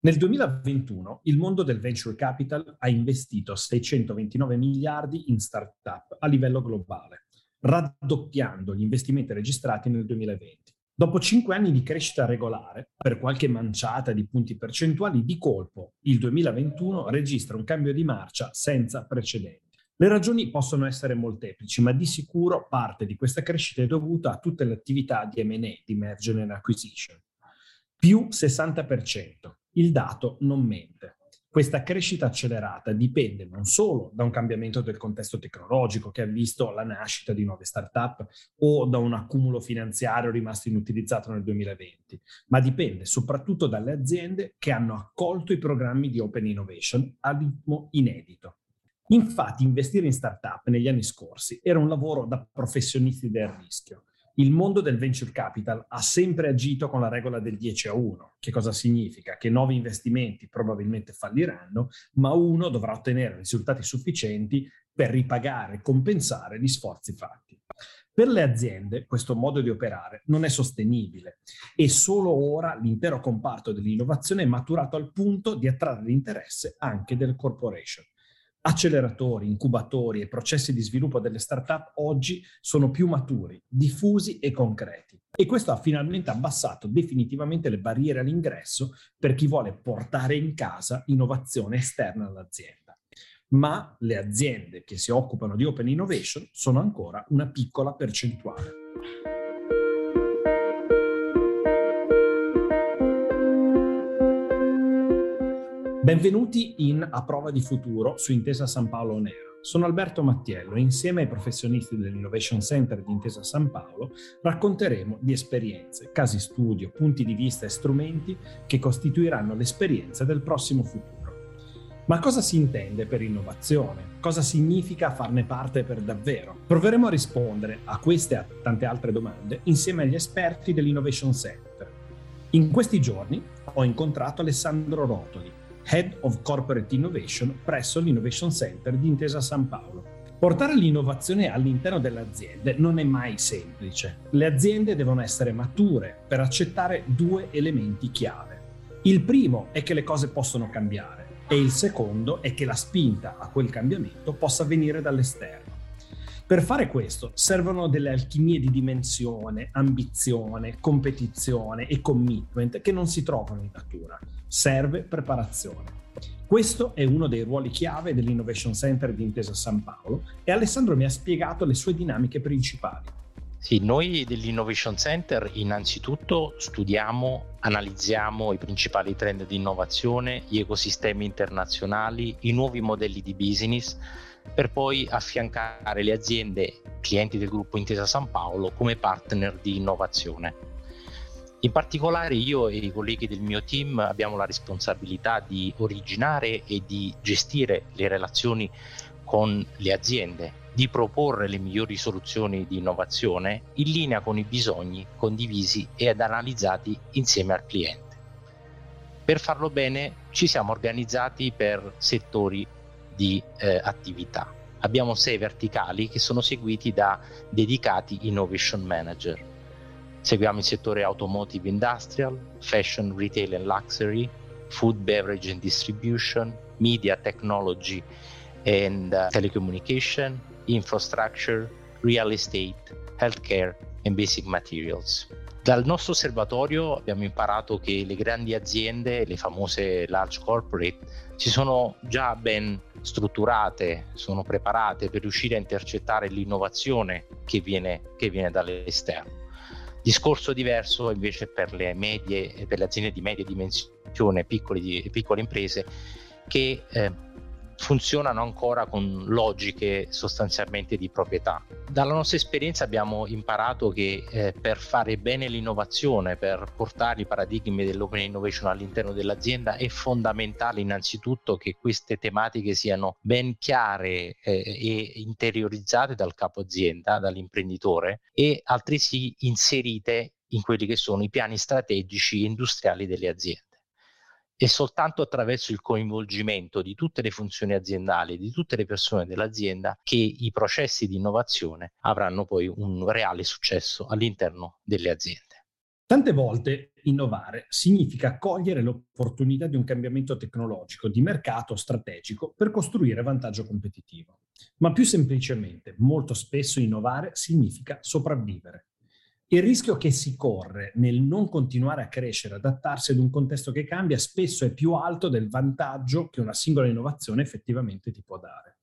Nel 2021 il mondo del venture capital ha investito 629 miliardi in start-up a livello globale, raddoppiando gli investimenti registrati nel 2020. Dopo cinque anni di crescita regolare, per qualche manciata di punti percentuali, di colpo il 2021 registra un cambio di marcia senza precedenti. Le ragioni possono essere molteplici, ma di sicuro parte di questa crescita è dovuta a tutte le attività di M&A, di merger and acquisition. Più 60%, il dato non mente. Questa crescita accelerata dipende non solo da un cambiamento del contesto tecnologico che ha visto la nascita di nuove start-up o da un accumulo finanziario rimasto inutilizzato nel 2020, ma dipende soprattutto dalle aziende che hanno accolto i programmi di Open Innovation a ritmo inedito. Infatti investire in start-up negli anni scorsi era un lavoro da professionisti del rischio il mondo del venture capital ha sempre agito con la regola del 10 a 1. Che cosa significa? Che nuovi investimenti probabilmente falliranno, ma uno dovrà ottenere risultati sufficienti per ripagare e compensare gli sforzi fatti. Per le aziende questo modo di operare non è sostenibile e solo ora l'intero comparto dell'innovazione è maturato al punto di attrarre l'interesse anche delle corporation acceleratori, incubatori e processi di sviluppo delle start-up oggi sono più maturi, diffusi e concreti. E questo ha finalmente abbassato definitivamente le barriere all'ingresso per chi vuole portare in casa innovazione esterna all'azienda. Ma le aziende che si occupano di open innovation sono ancora una piccola percentuale. Benvenuti in A Prova di Futuro su Intesa San Paolo Nera. Sono Alberto Mattiello e insieme ai professionisti dell'Innovation Center di Intesa San Paolo racconteremo di esperienze, casi studio, punti di vista e strumenti che costituiranno l'esperienza del prossimo futuro. Ma cosa si intende per innovazione? Cosa significa farne parte per davvero? Proveremo a rispondere a queste e a tante altre domande insieme agli esperti dell'Innovation Center. In questi giorni ho incontrato Alessandro Rotoli, Head of Corporate Innovation presso l'Innovation Center di Intesa San Paolo. Portare l'innovazione all'interno delle aziende non è mai semplice. Le aziende devono essere mature per accettare due elementi chiave. Il primo è che le cose possono cambiare e il secondo è che la spinta a quel cambiamento possa venire dall'esterno. Per fare questo servono delle alchimie di dimensione, ambizione, competizione e commitment che non si trovano in natura serve preparazione. Questo è uno dei ruoli chiave dell'Innovation Center di Intesa San Paolo e Alessandro mi ha spiegato le sue dinamiche principali. Sì, noi dell'Innovation Center innanzitutto studiamo, analizziamo i principali trend di innovazione, gli ecosistemi internazionali, i nuovi modelli di business, per poi affiancare le aziende clienti del gruppo Intesa San Paolo come partner di innovazione. In particolare io e i colleghi del mio team abbiamo la responsabilità di originare e di gestire le relazioni con le aziende, di proporre le migliori soluzioni di innovazione in linea con i bisogni condivisi ed analizzati insieme al cliente. Per farlo bene ci siamo organizzati per settori di eh, attività. Abbiamo sei verticali che sono seguiti da dedicati innovation manager Seguiamo il settore automotive industrial, fashion, retail and luxury, food, beverage and distribution, media, technology and uh, telecommunication, infrastructure, real estate, healthcare and basic materials. Dal nostro osservatorio abbiamo imparato che le grandi aziende, le famose large corporate, si sono già ben strutturate, sono preparate per riuscire a intercettare l'innovazione che viene, che viene dall'esterno. Discorso diverso invece per le, medie, per le aziende di media dimensione, piccole, piccole imprese, che eh, funzionano ancora con logiche sostanzialmente di proprietà. Dalla nostra esperienza abbiamo imparato che eh, per fare bene l'innovazione, per portare i paradigmi dell'open innovation all'interno dell'azienda è fondamentale innanzitutto che queste tematiche siano ben chiare eh, e interiorizzate dal capo azienda, dall'imprenditore e altresì inserite in quelli che sono i piani strategici industriali delle aziende. È soltanto attraverso il coinvolgimento di tutte le funzioni aziendali, di tutte le persone dell'azienda, che i processi di innovazione avranno poi un reale successo all'interno delle aziende. Tante volte innovare significa cogliere l'opportunità di un cambiamento tecnologico, di mercato strategico per costruire vantaggio competitivo. Ma più semplicemente, molto spesso innovare significa sopravvivere. Il rischio che si corre nel non continuare a crescere, adattarsi ad un contesto che cambia, spesso è più alto del vantaggio che una singola innovazione effettivamente ti può dare.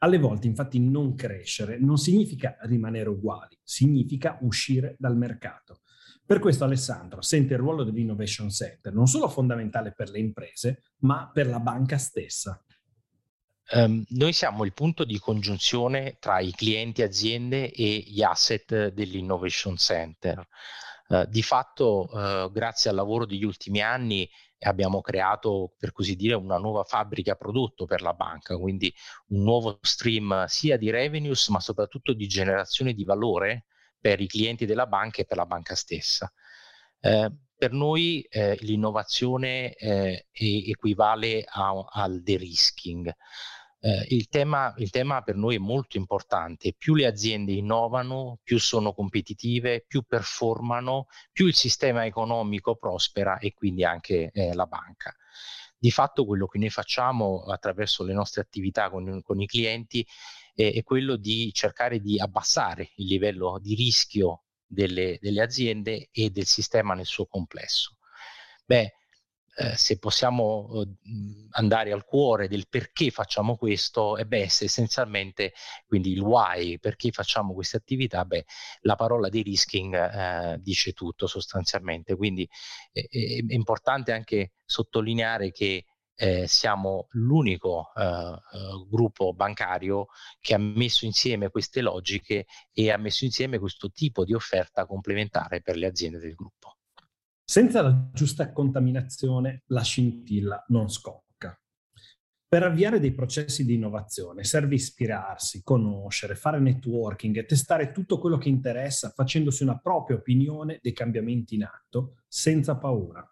Alle volte, infatti, non crescere non significa rimanere uguali, significa uscire dal mercato. Per questo Alessandro sente il ruolo dell'Innovation Center non solo fondamentale per le imprese, ma per la banca stessa. Um, noi siamo il punto di congiunzione tra i clienti aziende e gli asset dell'Innovation Center. Uh, di fatto, uh, grazie al lavoro degli ultimi anni, abbiamo creato, per così dire, una nuova fabbrica prodotto per la banca, quindi un nuovo stream sia di revenues, ma soprattutto di generazione di valore per i clienti della banca e per la banca stessa. Uh, per noi eh, l'innovazione eh, equivale a, al de-risking. Eh, il, tema, il, tema, per noi è molto importante. Più le aziende innovano, più sono competitive, più performano, più il sistema economico prospera e quindi anche eh, la banca. Di fatto quello che noi facciamo attraverso le nostre attività con, con i clienti è, è, quello di cercare di abbassare il livello di rischio delle, delle aziende e del sistema nel suo complesso. Beh, eh, se possiamo eh, andare al cuore del perché facciamo questo, e beh, essenzialmente quindi il why, perché facciamo queste attività, beh, la parola di risking eh, dice tutto sostanzialmente, quindi è importante anche sottolineare che eh, siamo l'unico eh, eh, gruppo bancario che ha messo insieme queste logiche e ha messo insieme questo tipo di offerta complementare per le aziende del gruppo. Senza la giusta contaminazione la scintilla non scocca. Per avviare dei processi di innovazione serve ispirarsi, conoscere, fare networking e testare tutto quello che interessa facendosi una propria opinione dei cambiamenti in atto senza paura.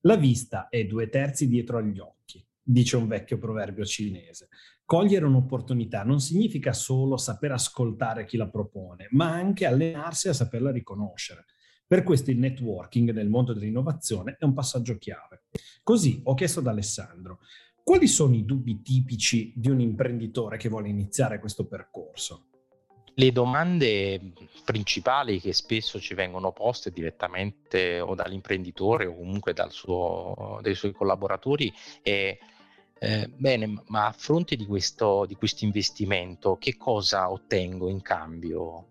La vista è due terzi dietro agli occhi, dice un vecchio proverbio cinese. Cogliere un'opportunità non significa solo saper ascoltare chi la propone, ma anche allenarsi a saperla riconoscere. Per questo il networking nel mondo dell'innovazione è un passaggio chiave. Così ho chiesto ad Alessandro, quali sono i dubbi tipici di un imprenditore che vuole iniziare questo percorso? Le domande principali che spesso ci vengono poste direttamente o dall'imprenditore o comunque dal suo, dai suoi collaboratori è eh, bene, ma a fronte di questo, di questo investimento che cosa ottengo in cambio?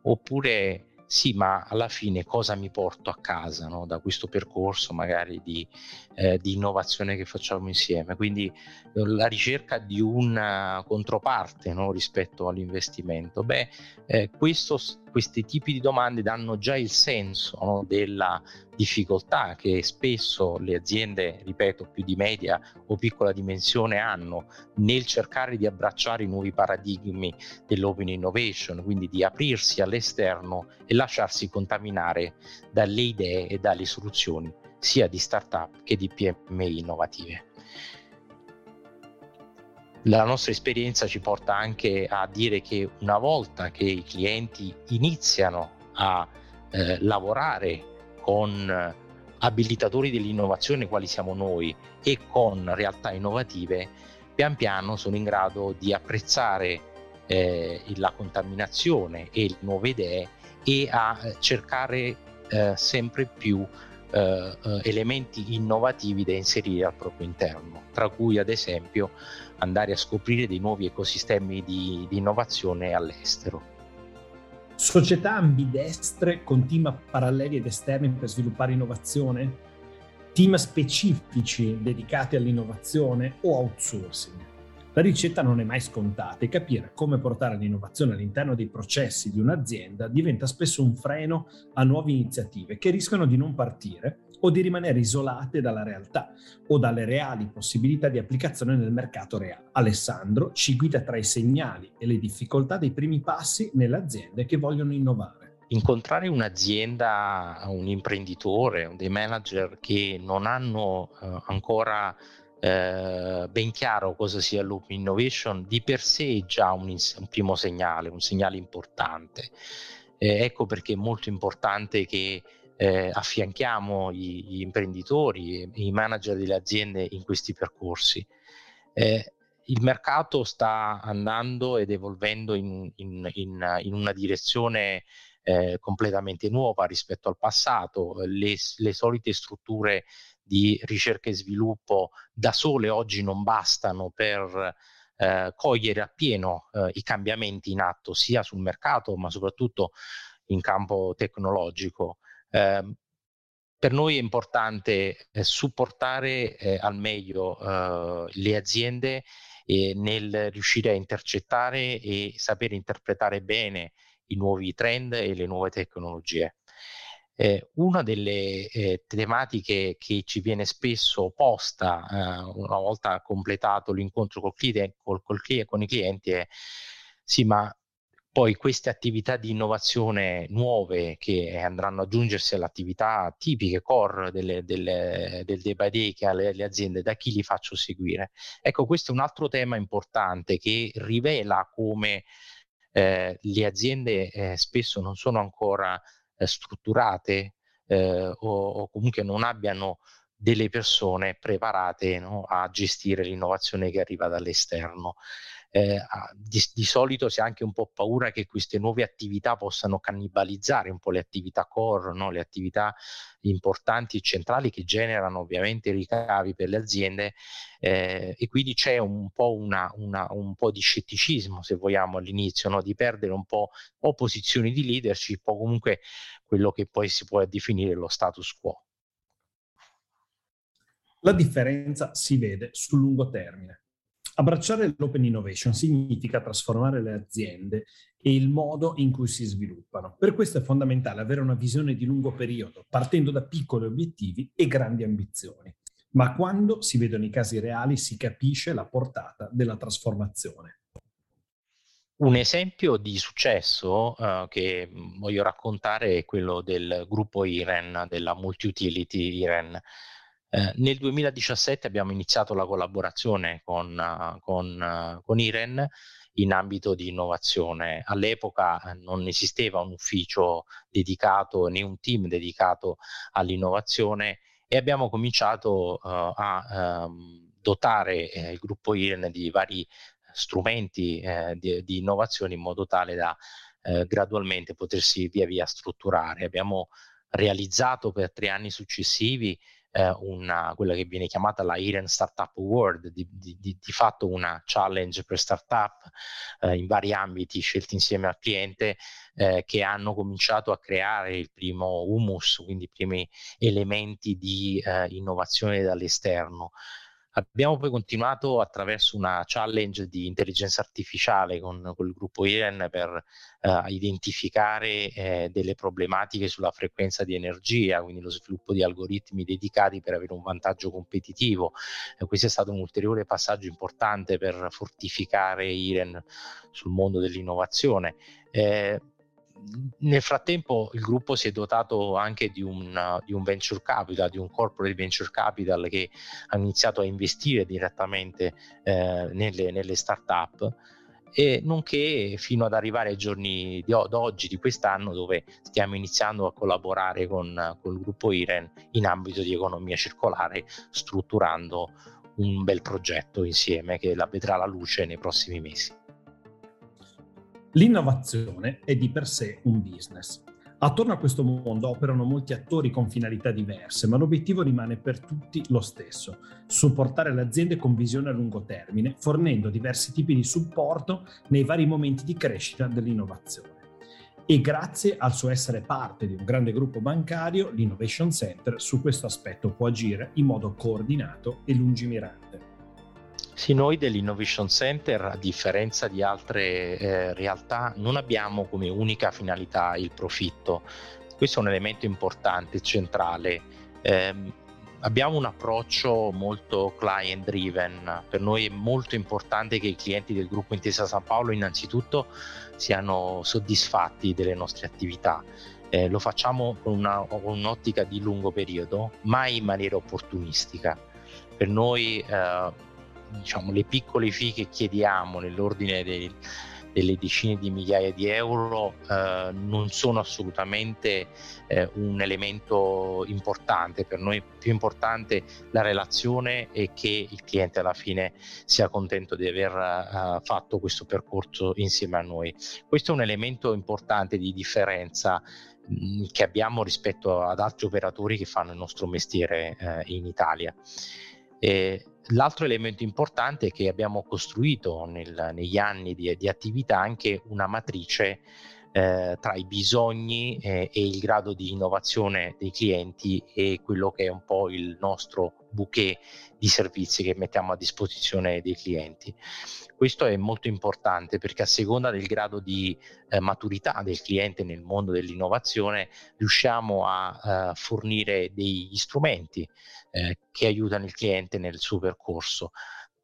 Oppure sì, ma alla fine cosa mi porto a casa no? da questo percorso magari di, eh, di, innovazione che facciamo insieme? Quindi eh, la ricerca di una controparte no? rispetto all'investimento. Beh, eh, questo, questi tipi di domande danno già il senso no? della difficoltà che spesso le aziende, ripeto, più di media o piccola dimensione hanno nel cercare di abbracciare i nuovi paradigmi dell'open innovation, quindi di aprirsi all'esterno e lasciarsi contaminare dalle idee e dalle soluzioni sia di start-up che di PMI innovative. La nostra esperienza ci porta anche a dire che una volta che i clienti iniziano a eh, lavorare con abilitatori dell'innovazione quali siamo noi e con realtà innovative, pian piano sono in grado di apprezzare eh, la contaminazione e le nuove idee e a eh, cercare eh, sempre più eh, eh, elementi innovativi da inserire al proprio interno, tra cui ad esempio andare a scoprire dei nuovi ecosistemi di, di innovazione all'estero società ambidestre con team paralleli ed esterni per sviluppare innovazione? Team specifici dedicati all'innovazione o outsourcing? La ricetta non è mai scontata e capire come portare l'innovazione all'interno dei processi di un'azienda diventa spesso un freno a nuove iniziative che rischiano di non partire o di rimanere isolate dalla realtà o dalle reali possibilità di applicazione nel mercato reale. Alessandro ci guida tra i segnali e le difficoltà dei primi passi nelle aziende che vogliono innovare. Incontrare un'azienda, un imprenditore, dei manager che non hanno eh, ancora eh, ben chiaro cosa sia l'open innovation, di per sé è già un, un primo segnale, un segnale importante. Eh, ecco perché è molto importante che eh, affianchiamo gli, gli imprenditori e i manager delle aziende in questi percorsi. Eh, il mercato sta andando ed evolvendo in, in, in, in una direzione eh, completamente nuova rispetto al passato. Le, le solite strutture di ricerca e sviluppo da sole oggi non bastano per eh, cogliere appieno eh, i cambiamenti in atto sia sul mercato ma soprattutto in campo tecnologico. Eh, per noi è importante eh, supportare eh, al meglio eh, le aziende nel riuscire a intercettare e sapere interpretare bene i nuovi trend e le nuove tecnologie. Eh, una delle eh, tematiche che ci viene spesso posta eh, una volta completato l'incontro col cliente, col, col, con i clienti è sì, ma poi queste attività di innovazione nuove che andranno ad aggiungersi alle attività tipiche core delle, delle, del day by day che ha le, le, aziende, da chi li faccio seguire? Ecco, questo è un altro tema importante che rivela come eh, le aziende eh, spesso non sono ancora strutturate eh, o, o, comunque non abbiano delle persone preparate no, a gestire l'innovazione che arriva dall'esterno. Eh, di, di, solito si ha anche un po' paura che queste nuove attività possano cannibalizzare un po' le attività core, no? le attività importanti e centrali che generano ovviamente ricavi per le aziende eh, e quindi c'è un po', una, una, un po' di scetticismo, se vogliamo, all'inizio, no? di perdere un po' o posizioni di leadership o comunque quello che poi si può definire lo status quo. La differenza si vede sul lungo termine. Abbracciare l'open innovation significa trasformare le aziende e il modo in cui si sviluppano. Per questo è fondamentale avere una visione di lungo periodo, partendo da piccoli obiettivi e grandi ambizioni. Ma quando si vedono i casi reali si capisce la portata della trasformazione. Un esempio di successo uh, che voglio raccontare è quello del gruppo IREN, della multi-utility IREN. Eh, nel 2017 abbiamo iniziato la collaborazione con, uh, con, uh, con, IREN in ambito di innovazione. All'epoca eh, non esisteva un ufficio dedicato né un team dedicato all'innovazione e abbiamo cominciato uh, a um, dotare eh, il gruppo IREN di vari strumenti eh, di, di, innovazione in modo tale da gradualmente potersi via via strutturare. Abbiamo realizzato per tre anni successivi eh, una, quella che viene chiamata la Iren Startup Award, di, di, di, di fatto una challenge per startup eh, in vari ambiti scelti insieme al cliente eh, che hanno cominciato a creare il primo humus, quindi i primi elementi di eh, innovazione dall'esterno. Abbiamo poi continuato attraverso una challenge di intelligenza artificiale con, con il gruppo IREN per eh, identificare eh, delle problematiche sulla frequenza di energia, quindi lo sviluppo di algoritmi dedicati per avere un vantaggio competitivo. Eh, questo è stato un ulteriore passaggio importante per fortificare IREN sul mondo dell'innovazione. Eh, nel frattempo il gruppo si è dotato anche di un, di un, venture capital, di un corporate venture capital che ha iniziato a investire direttamente eh, nelle, nelle start-up e nonché fino ad arrivare ai giorni di oggi, di quest'anno, dove stiamo iniziando a collaborare con, con il gruppo IREN in ambito di economia circolare, strutturando un bel progetto insieme che la vedrà la luce nei prossimi mesi. L'innovazione è di per sé un business. Attorno a questo mondo operano molti attori con finalità diverse, ma l'obiettivo rimane per tutti lo stesso, supportare le aziende con visione a lungo termine, fornendo diversi tipi di supporto nei vari momenti di crescita dell'innovazione. E grazie al suo essere parte di un grande gruppo bancario, l'Innovation Center su questo aspetto può agire in modo coordinato e lungimirante. Sì, noi dell'Innovation Center, a differenza di altre eh, realtà, non abbiamo come unica finalità il profitto. Questo è un elemento importante, centrale. Eh, abbiamo un approccio molto client driven. Per noi è molto importante che i clienti del gruppo Intesa San Paolo innanzitutto siano soddisfatti delle nostre attività. Eh, lo facciamo con, una, con, un'ottica di lungo periodo, mai in maniera opportunistica. Per noi eh, diciamo, le piccole fee che chiediamo nell'ordine dei, delle decine di migliaia di euro eh, non sono assolutamente eh, un elemento importante. Per noi più importante la relazione e che il cliente alla fine sia contento di aver uh, fatto questo percorso insieme a noi. Questo è un elemento importante di differenza mh, che abbiamo rispetto ad altri operatori che fanno il nostro mestiere eh, in Italia e l'altro elemento importante è che abbiamo costruito nel, negli anni di, di, attività anche una matrice eh, tra i bisogni eh, e il grado di innovazione dei clienti e quello che è un po' il nostro bouquet di servizi che mettiamo a disposizione dei clienti. Questo è molto importante perché a seconda del grado di eh, maturità del cliente nel mondo dell'innovazione riusciamo a eh, fornire degli strumenti eh, che aiutano il cliente nel suo percorso.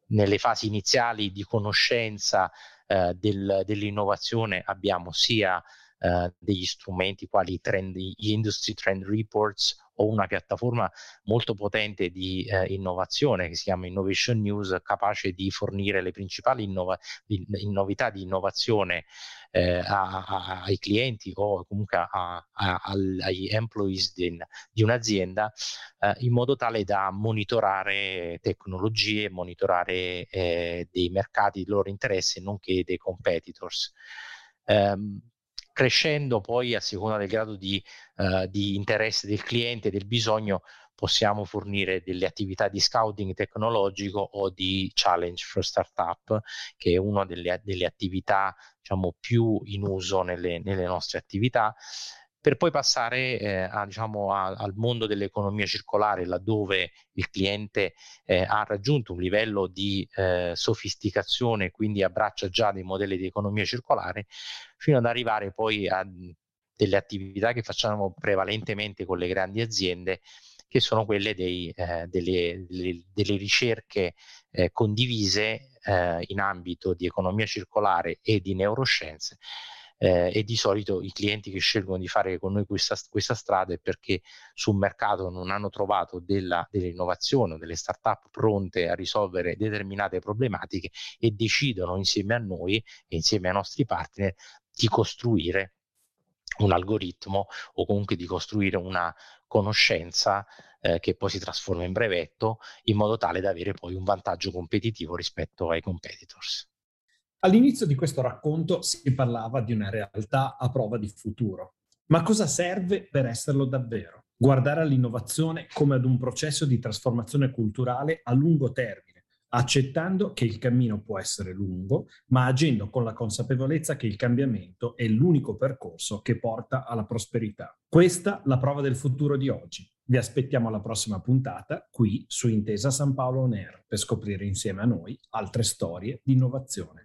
Nelle fasi iniziali di conoscenza eh, del, dell'innovazione abbiamo sia eh, degli strumenti quali trend, gli industry trend reports o una piattaforma molto potente di eh, innovazione che si chiama Innovation News, capace di fornire le principali innova- di, novità di innovazione eh, a, a, ai clienti o comunque a, agli employees di, di un'azienda eh, in modo tale da monitorare tecnologie, monitorare eh, dei mercati di loro interesse, nonché dei competitors. Um, crescendo poi a seconda del grado di, uh, di interesse del cliente, del bisogno, possiamo fornire delle attività di scouting tecnologico o di challenge for startup, che è una delle, delle attività diciamo, più in uso nelle, nelle nostre attività per poi passare eh, a, diciamo, a, al mondo dell'economia circolare, laddove il cliente eh, ha raggiunto un livello di eh, sofisticazione, quindi abbraccia già dei modelli di economia circolare, fino ad arrivare poi a delle attività che facciamo prevalentemente con le grandi aziende, che sono quelle dei, eh, delle, delle, delle, ricerche eh, condivise eh, in ambito di economia circolare e di neuroscienze eh, e di solito i clienti che scelgono di fare con noi questa, questa strada è perché sul mercato non hanno trovato della, dell'innovazione o delle start-up pronte a risolvere determinate problematiche e decidono insieme a noi e insieme ai nostri partner di costruire un algoritmo o comunque di costruire una conoscenza eh, che poi si trasforma in brevetto in modo tale da avere poi un vantaggio competitivo rispetto ai competitors. All'inizio di questo racconto si parlava di una realtà a prova di futuro. Ma cosa serve per esserlo davvero? Guardare all'innovazione come ad un processo di trasformazione culturale a lungo termine, accettando che il cammino può essere lungo, ma agendo con la consapevolezza che il cambiamento è l'unico percorso che porta alla prosperità. Questa la prova del futuro di oggi. Vi aspettiamo alla prossima puntata qui su Intesa San Paolo On Air per scoprire insieme a noi altre storie di innovazione.